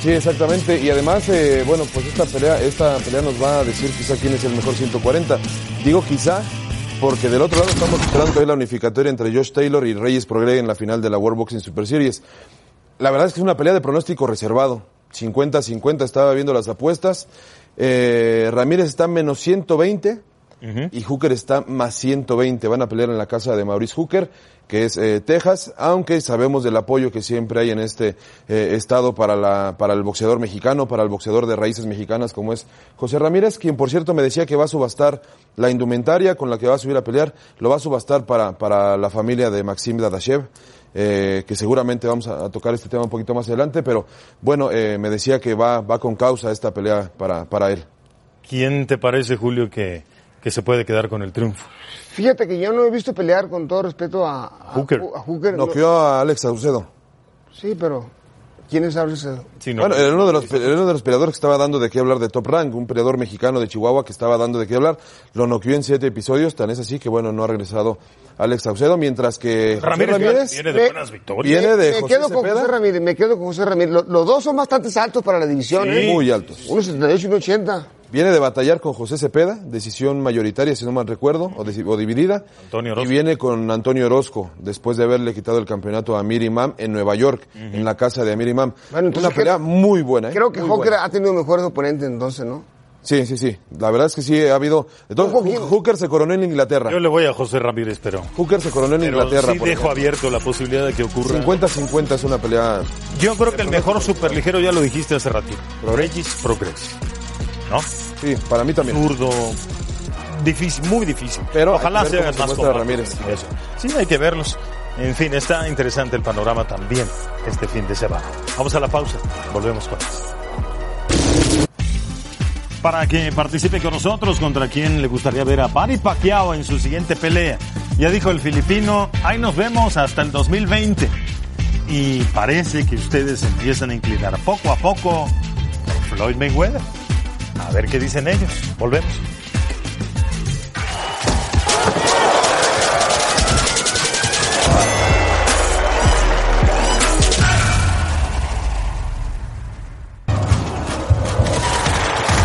Sí, exactamente. Y además, eh, bueno, pues esta pelea, esta pelea nos va a decir quizá quién es el mejor 140. Digo quizá porque del otro lado estamos esperando la unificatoria entre Josh Taylor y Reyes Progre en la final de la World Boxing Super Series. La verdad es que es una pelea de pronóstico reservado. 50-50 estaba viendo las apuestas. Eh, Ramírez está menos 120 y Hooker está más 120. Van a pelear en la casa de Maurice Hooker, que es eh, Texas, aunque sabemos del apoyo que siempre hay en este eh, estado para, la, para el boxeador mexicano, para el boxeador de raíces mexicanas como es José Ramírez, quien por cierto me decía que va a subastar la indumentaria con la que va a subir a pelear, lo va a subastar para, para la familia de Maxim Dadashev. Eh, que seguramente vamos a, a tocar este tema un poquito más adelante, pero bueno, eh, me decía que va, va con causa esta pelea para, para él. ¿Quién te parece, Julio, que, que se puede quedar con el triunfo? Fíjate que yo no he visto pelear con todo respeto a, a Hooker. a Hooker. Noqueó a Alex Saucedo. Sí, pero ¿quién es? Sí, no, Bueno, era uno de los, era uno de los peleadores que estaba dando de qué hablar de Top Rank, un peleador mexicano de Chihuahua que estaba dando de qué hablar. Lo noqueó en siete episodios, tan es así que bueno, no ha regresado Alex Saucedo, mientras que José Ramírez, Ramírez viene de me- buenas victorias. viene de me José quedo con. José Ramírez, me quedo con José Ramírez. Lo- Los, dos son bastante altos para la división, Sí. ¿eh? muy altos. Uno 78 y uno 80. Viene de batallar con José Cepeda, decisión mayoritaria, si no mal recuerdo, o, dividida. Antonio Orozco. Y viene con Antonio Orozco, después de haberle quitado el campeonato a Amir Imam en Nueva York, en la casa de Amir Imam. Bueno, entonces Una pelea creo- muy buena, ¿eh? Creo que Hooker ha tenido mejores oponentes entonces, ¿no? Sí, sí, sí. La verdad es que sí, ha habido... Entonces. Hooker se coronó en Inglaterra. Yo le voy a José Ramírez, pero, Hooker se coronó en pero Inglaterra. sí por dejo ejemplo. abierto la posibilidad de que ocurra. 50-50 es una pelea... Yo creo que el mejor superligero, ya lo dijiste hace ratito, Regis Progress. ¿No? Sí, para mí también. Zurdo, difícil, muy difícil. Pero ojalá se hagan más. Ramírez. Eso. Sí, hay que verlos. En fin, está interesante el panorama también este fin de semana. Vamos a la pausa, volvemos con más. Para que participe con nosotros, contra quien le gustaría ver a Manny Pacquiao en su siguiente pelea. Ya dijo el filipino, ahí nos vemos hasta el 2020. Y parece que ustedes empiezan a inclinar poco a poco por Floyd Mayweather. A ver qué dicen ellos. Volvemos.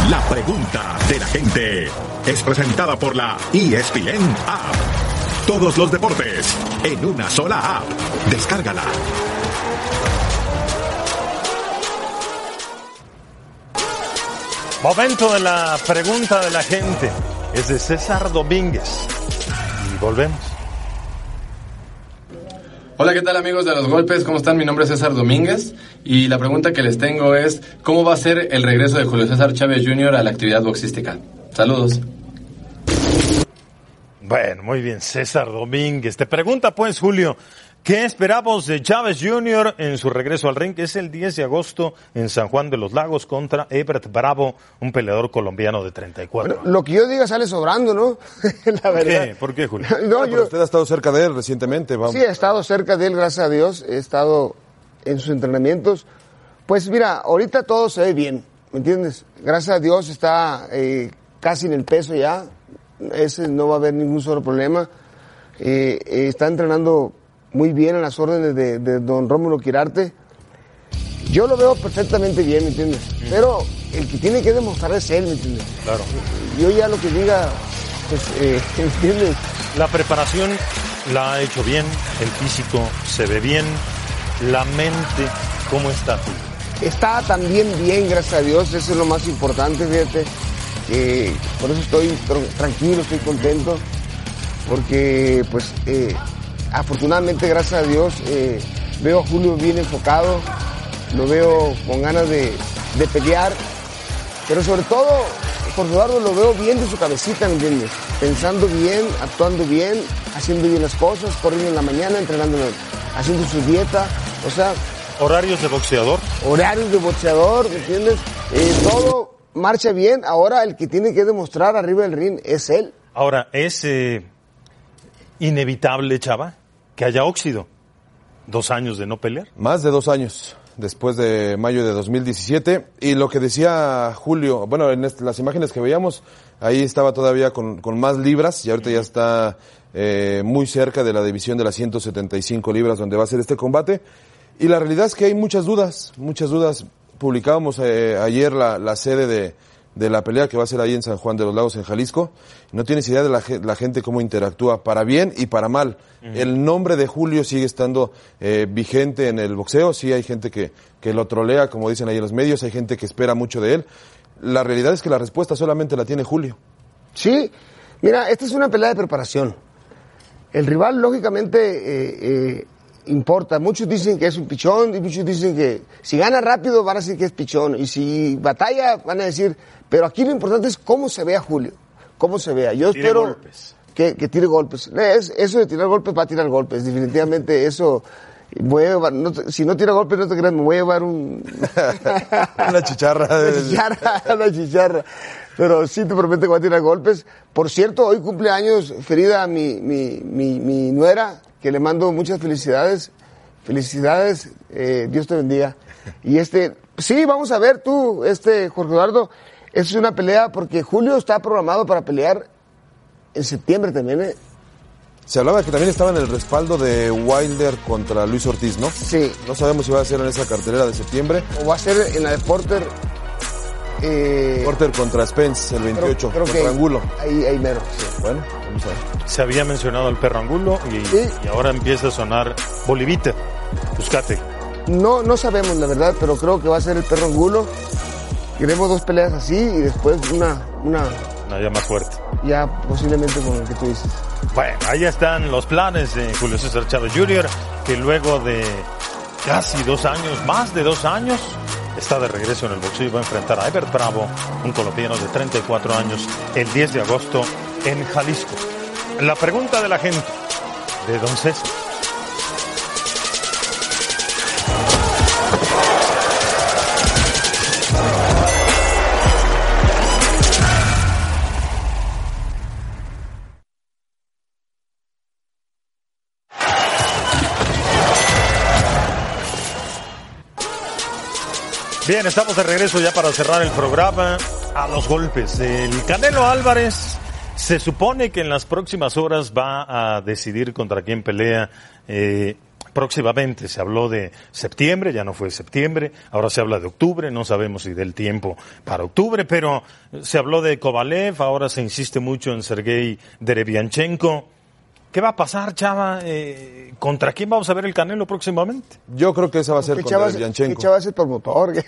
La pregunta de la gente es presentada por la ESPN App. Todos los deportes en una sola app. Descárgala. Momento de la pregunta de la gente. Es de César Domínguez. Y volvemos. Hola, ¿qué tal amigos de los golpes? ¿Cómo están? Mi nombre es César Domínguez y la pregunta que les tengo es ¿cómo va a ser el regreso de Julio César Chávez Jr. a la actividad boxística? Saludos. Bueno, muy bien, César Domínguez. Te pregunta pues, Julio, ¿qué esperamos de Chávez Jr. en su regreso al ring? Es el 10 de agosto en San Juan de los Lagos contra Ebert Bravo, un peleador colombiano de 34 años. Lo que yo diga sale sobrando, ¿no? la verdad. qué? ¿Por qué, Julio? No, Ah, yo usted ha estado cerca de él recientemente. Vamos. sí he estado cerca de él, gracias a Dios. He estado en sus entrenamientos. Pues mira, ahorita todo se ve bien, ¿me entiendes? Gracias a Dios está eh, casi en el peso ya. Ese no va a haber ningún solo problema. Eh, eh, está entrenando muy bien en las órdenes de, de don Rómulo Quirarte. Yo lo veo perfectamente bien, ¿me entiendes? Pero el que tiene que demostrar es él, ¿me entiendes? Claro. Yo ya lo que diga, pues, eh, ¿me entiendes? La preparación la ha hecho bien, el físico se ve bien, la mente, ¿cómo está Julio? Está también bien, gracias a Dios, eso es lo más importante, fíjate. por eso estoy tr- tranquilo, estoy contento, porque pues eh, afortunadamente, gracias a Dios, eh, veo a Julio bien enfocado, lo veo con ganas de, de pelear, pero sobre todo, por Eduardo lo veo bien de su cabecita, ¿me entiendes? Pensando bien, actuando bien, haciendo bien las cosas, corriendo en la mañana, entrenando, haciendo su dieta, o sea, Horarios de boxeador, horarios de boxeador, ¿me entiendes? Eh, todo marcha bien. Ahora el que tiene que demostrar arriba del ring es él. Ahora, es eh, inevitable, Chava, que haya óxido. Dos años de no pelear. Más de dos años después de mayo de 2017. Y lo que decía Julio, bueno, en las imágenes que veíamos, ahí estaba todavía con, con más libras y ahorita ya está eh, muy cerca de la división de las 175 libras donde va a ser este combate. Y la realidad es que hay muchas dudas, muchas dudas. Publicábamos eh, ayer la, la sede de, de la pelea que va a ser ahí en San Juan de los Lagos, en Jalisco. No tienes idea de la, ge- la gente cómo interactúa, para bien y para mal. El nombre de Julio sigue estando eh, vigente en el boxeo. Sí hay gente que, que lo trolea, como dicen ahí en los medios, hay gente que espera mucho de él. La realidad es que la respuesta solamente la tiene Julio. Sí, mira, esta es una pelea de preparación. El rival, lógicamente, eh, eh, importa. Muchos dicen que es un pichón y muchos dicen que si gana rápido van a decir que es pichón. Y si batalla van a decir, pero aquí lo importante es cómo se vea Julio. Cómo se vea. Yo Tire espero golpes. Que, que tire golpes. Es- eso de tirar golpes va a tirar golpes. Definitivamente eso Voy a llevar- no si no tira golpes, no te creas, me voy a llevar un... Una chicharra. Una chicharra, una chicharra. Pero sí te prometo que va a tirar golpes. Por cierto, hoy cumpleaños Frida, mi, mi, mi, mi nuera, que le mando muchas felicidades. Felicidades, eh, Dios te bendiga. Y este, sí, vamos a ver tú, este, Jorge Eduardo, es una pelea porque Julio está programado para pelear en septiembre también, ¿eh? Se hablaba que también estaba en el respaldo de Wilder contra Luis Ortiz, ¿no? Sí. No sabemos si va a ser en esa cartelera de septiembre. O va a ser en la de Porter. Eh, Porter contra Spence el 28, creo, creo contra que Angulo. Ahí, ahí mero, sí. Bueno, vamos a ver. Se había mencionado el perro angulo y, Sí. y ahora empieza a sonar Bolivita. Buscate. No, no sabemos la verdad, pero creo que va a ser el perro angulo. Queremos dos peleas así y después una, una Una ya más fuerte. ya posiblemente con el que tú dices. Bueno, ahí están los planes de Julio César Chávez Jr., que luego de casi dos años, más de dos años, está de regreso en el boxeo y va a enfrentar a Ever Bravo, un colombiano de 34 años, el 10 de agosto en Jalisco. La pregunta de la gente, de Don César. Bien, estamos de regreso ya para cerrar el programa a los golpes. El Canelo Álvarez se supone que en las próximas horas va a decidir contra quién pelea. eh, próximamente se habló de septiembre, ya no fue septiembre, ahora se habla de octubre, no sabemos si del tiempo para octubre, pero se habló de Kovalev, ahora se insiste mucho en Sergei Derevianchenko. ¿Qué va a pasar, Chava? Eh, ¿Contra quién vamos a ver el Canelo próximamente? Yo creo que esa va a ser ¿Qué contra chavas, qué Yanchenko. chavas es promotor?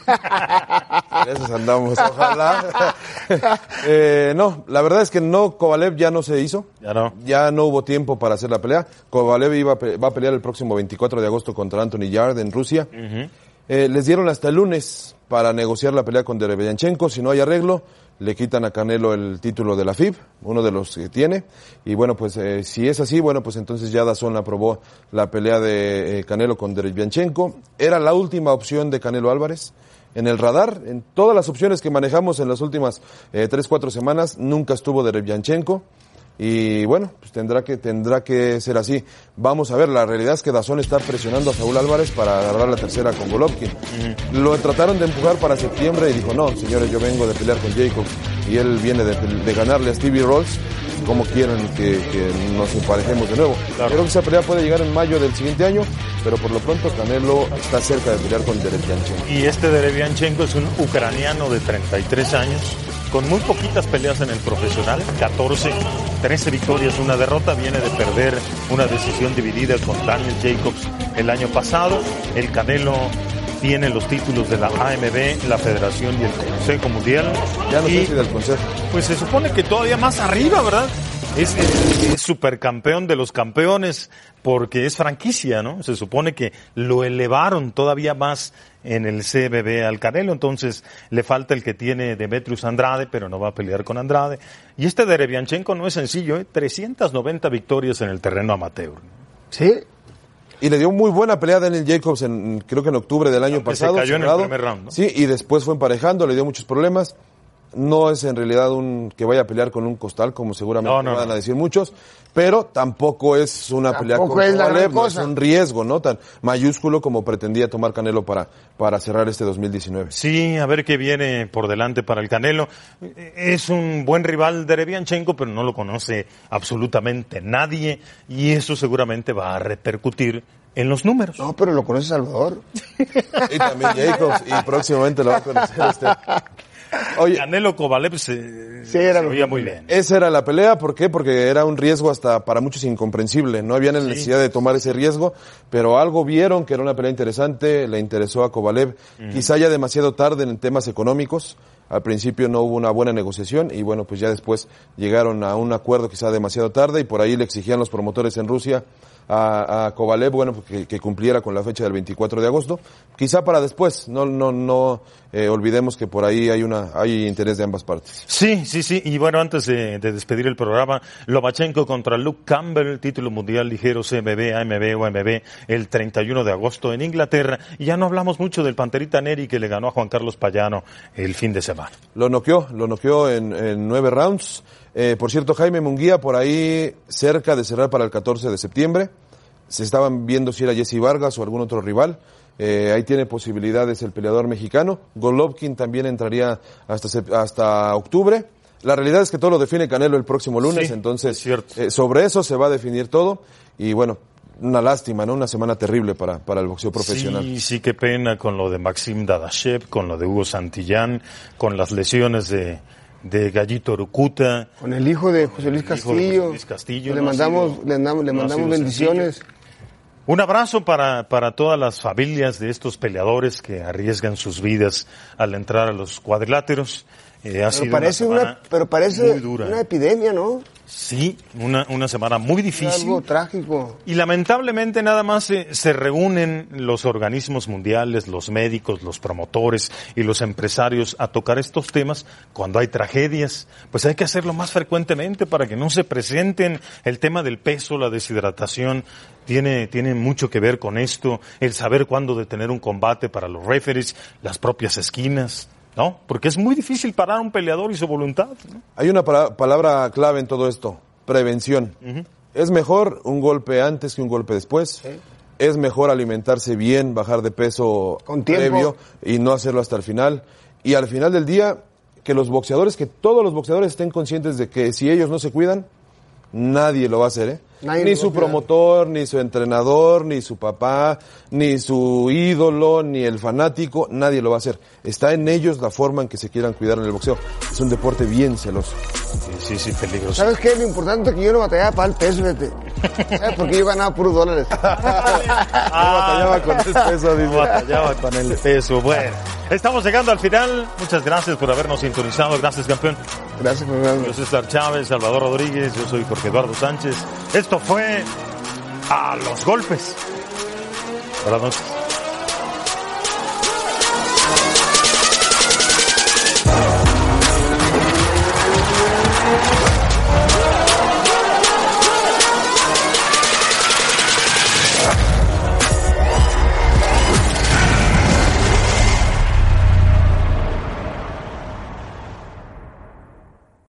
En esas andamos, ojalá. Eh, no, la verdad es que no, Kovalev ya no se hizo. Ya no. Ya no hubo tiempo para hacer la pelea. Kovalev iba a pe- va a pelear el próximo 24 de agosto contra Anthony Yard en Rusia. Eh, les dieron hasta el lunes para negociar la pelea con Derevianchenko. Si no hay arreglo, le quitan a Canelo el título de la FIB, uno de los que tiene. Y bueno, pues eh, si es así, bueno, pues entonces ya Dazón aprobó la pelea de eh, Canelo con Derevianchenko. Era la última opción de Canelo Álvarez. En el radar, en todas las opciones que manejamos en las últimas eh, tres, cuatro semanas, nunca estuvo Derevianchenko. Y bueno, pues tendrá que, tendrá que ser así. Vamos a ver, la realidad es que Dazón está presionando a Saúl Álvarez para agarrar la tercera con Golovkin. Lo trataron de empujar para septiembre y dijo, no, señores, yo vengo de pelear con Jacob y él viene de, de ganarle a Stevie Rolls. ¿Cómo quieren que, que nos emparejemos de nuevo? Creo que esa pelea puede llegar en mayo del siguiente año, pero por lo pronto Canelo está cerca de pelear con Derevianchenko. Y este Derevianchenko es un ucraniano de 33 años, con muy poquitas peleas en el profesional, 14, 13 victorias, una derrota, viene de perder una decisión dividida con Daniel Jacobs el año pasado. El Canelo tiene los títulos de la AMB, la Federación y el Consejo Mundial. Ya no sé si del consejo. Pues se supone que todavía más arriba, ¿verdad? Es, es, es supercampeón de los campeones porque es franquicia, ¿no? Se supone que lo elevaron todavía más en el CBB al Canelo, entonces le falta el que tiene Demetrius Andrade, pero no va a pelear con Andrade. Y este de Revianchenko no es sencillo, ¿eh? 390 victorias en el terreno amateur. sí, Y le dio muy buena pelea a Daniel Jacobs en, creo que en octubre del año Aunque se pasado. cayó en el primer round, ¿no? Sí, y después fue emparejando, le dio muchos problemas. No es en realidad un que vaya a pelear con un costal, como seguramente No, no, van no. a decir muchos, pero tampoco es una pelea con es Kovalev, no es un riesgo, ¿no? Tan mayúsculo como pretendía tomar Canelo para, para cerrar este 2019. Sí, a ver qué viene por delante para el Canelo. Es un buen rival de Revianchenko, pero no lo conoce absolutamente nadie y eso seguramente va a repercutir en los números. no, pero lo conoce Salvador. Y también Jacobs, y próximamente lo va a conocer usted. Oye, Canelo Kovalev se, Sí, era se oía muy bien. Esa era la pelea, ¿por qué? Porque era un riesgo hasta para muchos incomprensible. No había necesidad de tomar ese riesgo, pero algo vieron que era una pelea interesante, le interesó a Kovalev. Quizá ya demasiado tarde en temas económicos. Al principio no hubo una buena negociación y bueno, pues ya después llegaron a un acuerdo quizá demasiado tarde y por ahí le exigían los promotores en Rusia a, a Kovalev, bueno, pues que, que, cumpliera con la fecha del 24 de agosto, quizá para después, no, no, no eh, olvidemos que por ahí hay una, hay interés de ambas partes. Sí, sí, sí, y bueno, antes de, de despedir el programa, Lomachenko contra Luke Campbell, título mundial ligero CMB, AMB, OMB, el 31 de agosto en Inglaterra, y ya no hablamos mucho del Panterita Neri que le ganó a Juan Carlos Payano el fin de semana. Lo noqueó, lo noqueó en, en nueve rounds, eh, por cierto, Jaime Munguía por ahí cerca de cerrar para el 14 de septiembre. Se estaban viendo si era Jesse Vargas o algún otro rival. Eh, ahí tiene posibilidades el peleador mexicano. Golovkin también entraría hasta, hasta octubre. La realidad es que todo lo define Canelo el próximo lunes, Sí, entonces eh, sobre eso se va a definir todo. Y bueno, una lástima, ¿no? Una semana terrible para, para el boxeo profesional. Sí, sí, qué pena con lo de Maxim Dadashev, con lo de Hugo Santillán, con las lesiones de, de Gallito Rucuta. Con el hijo de José Luis Castillo. José Luis Castillo, le no mandamos, sido- le mandamos, le mandamos bendiciones. Un abrazo para, para todas las familias de estos peleadores que arriesgan sus vidas al entrar a los cuadriláteros. Eh, ha Pero sido parece una, pero parece muy dura. una epidemia, ¿no? Sí, una, una semana muy difícil. algo trágico. Y lamentablemente nada más se, se reúnen los organismos mundiales, los médicos, los promotores y los empresarios a tocar estos temas cuando hay tragedias. Pues hay que hacerlo más frecuentemente para que no se presenten. El tema del peso, la deshidratación, tiene, tiene mucho que ver con esto. El saber cuándo detener un combate para los referees, las propias esquinas. ¿No? Porque es muy difícil parar a un peleador y su voluntad. ¿no? Hay una para- palabra clave en todo esto, prevención. Es mejor un golpe antes que un golpe después. Es mejor alimentarse bien, bajar de peso Con tiempo. previo y no hacerlo hasta el final. Y al final del día, que los boxeadores, que todos los boxeadores estén conscientes de que si ellos no se cuidan, nadie lo va a hacer, ¿eh? Nadie ni su promotor, ni su entrenador, ni su papá, ni su ídolo, ni el fanático, nadie lo va a hacer. Está en ellos la forma en que se quieran cuidar en el boxeo. Es un deporte bien celoso. Sí, sí, sí, peligroso. ¿Sabes qué? Lo importante es que yo no batallaba para el peso, fíjate. ¿Sabes? Porque yo ganaba puros dólares. batallaba con el peso, dice. No batallaba con el peso. Bueno, estamos llegando al final. Muchas gracias por habernos sintonizado. Gracias, campeón. Gracias, Fernando. Yo soy César Chávez, Salvador Rodríguez, yo soy Jorge Eduardo Sánchez. Esto fue A los Golpes. Buenas noches.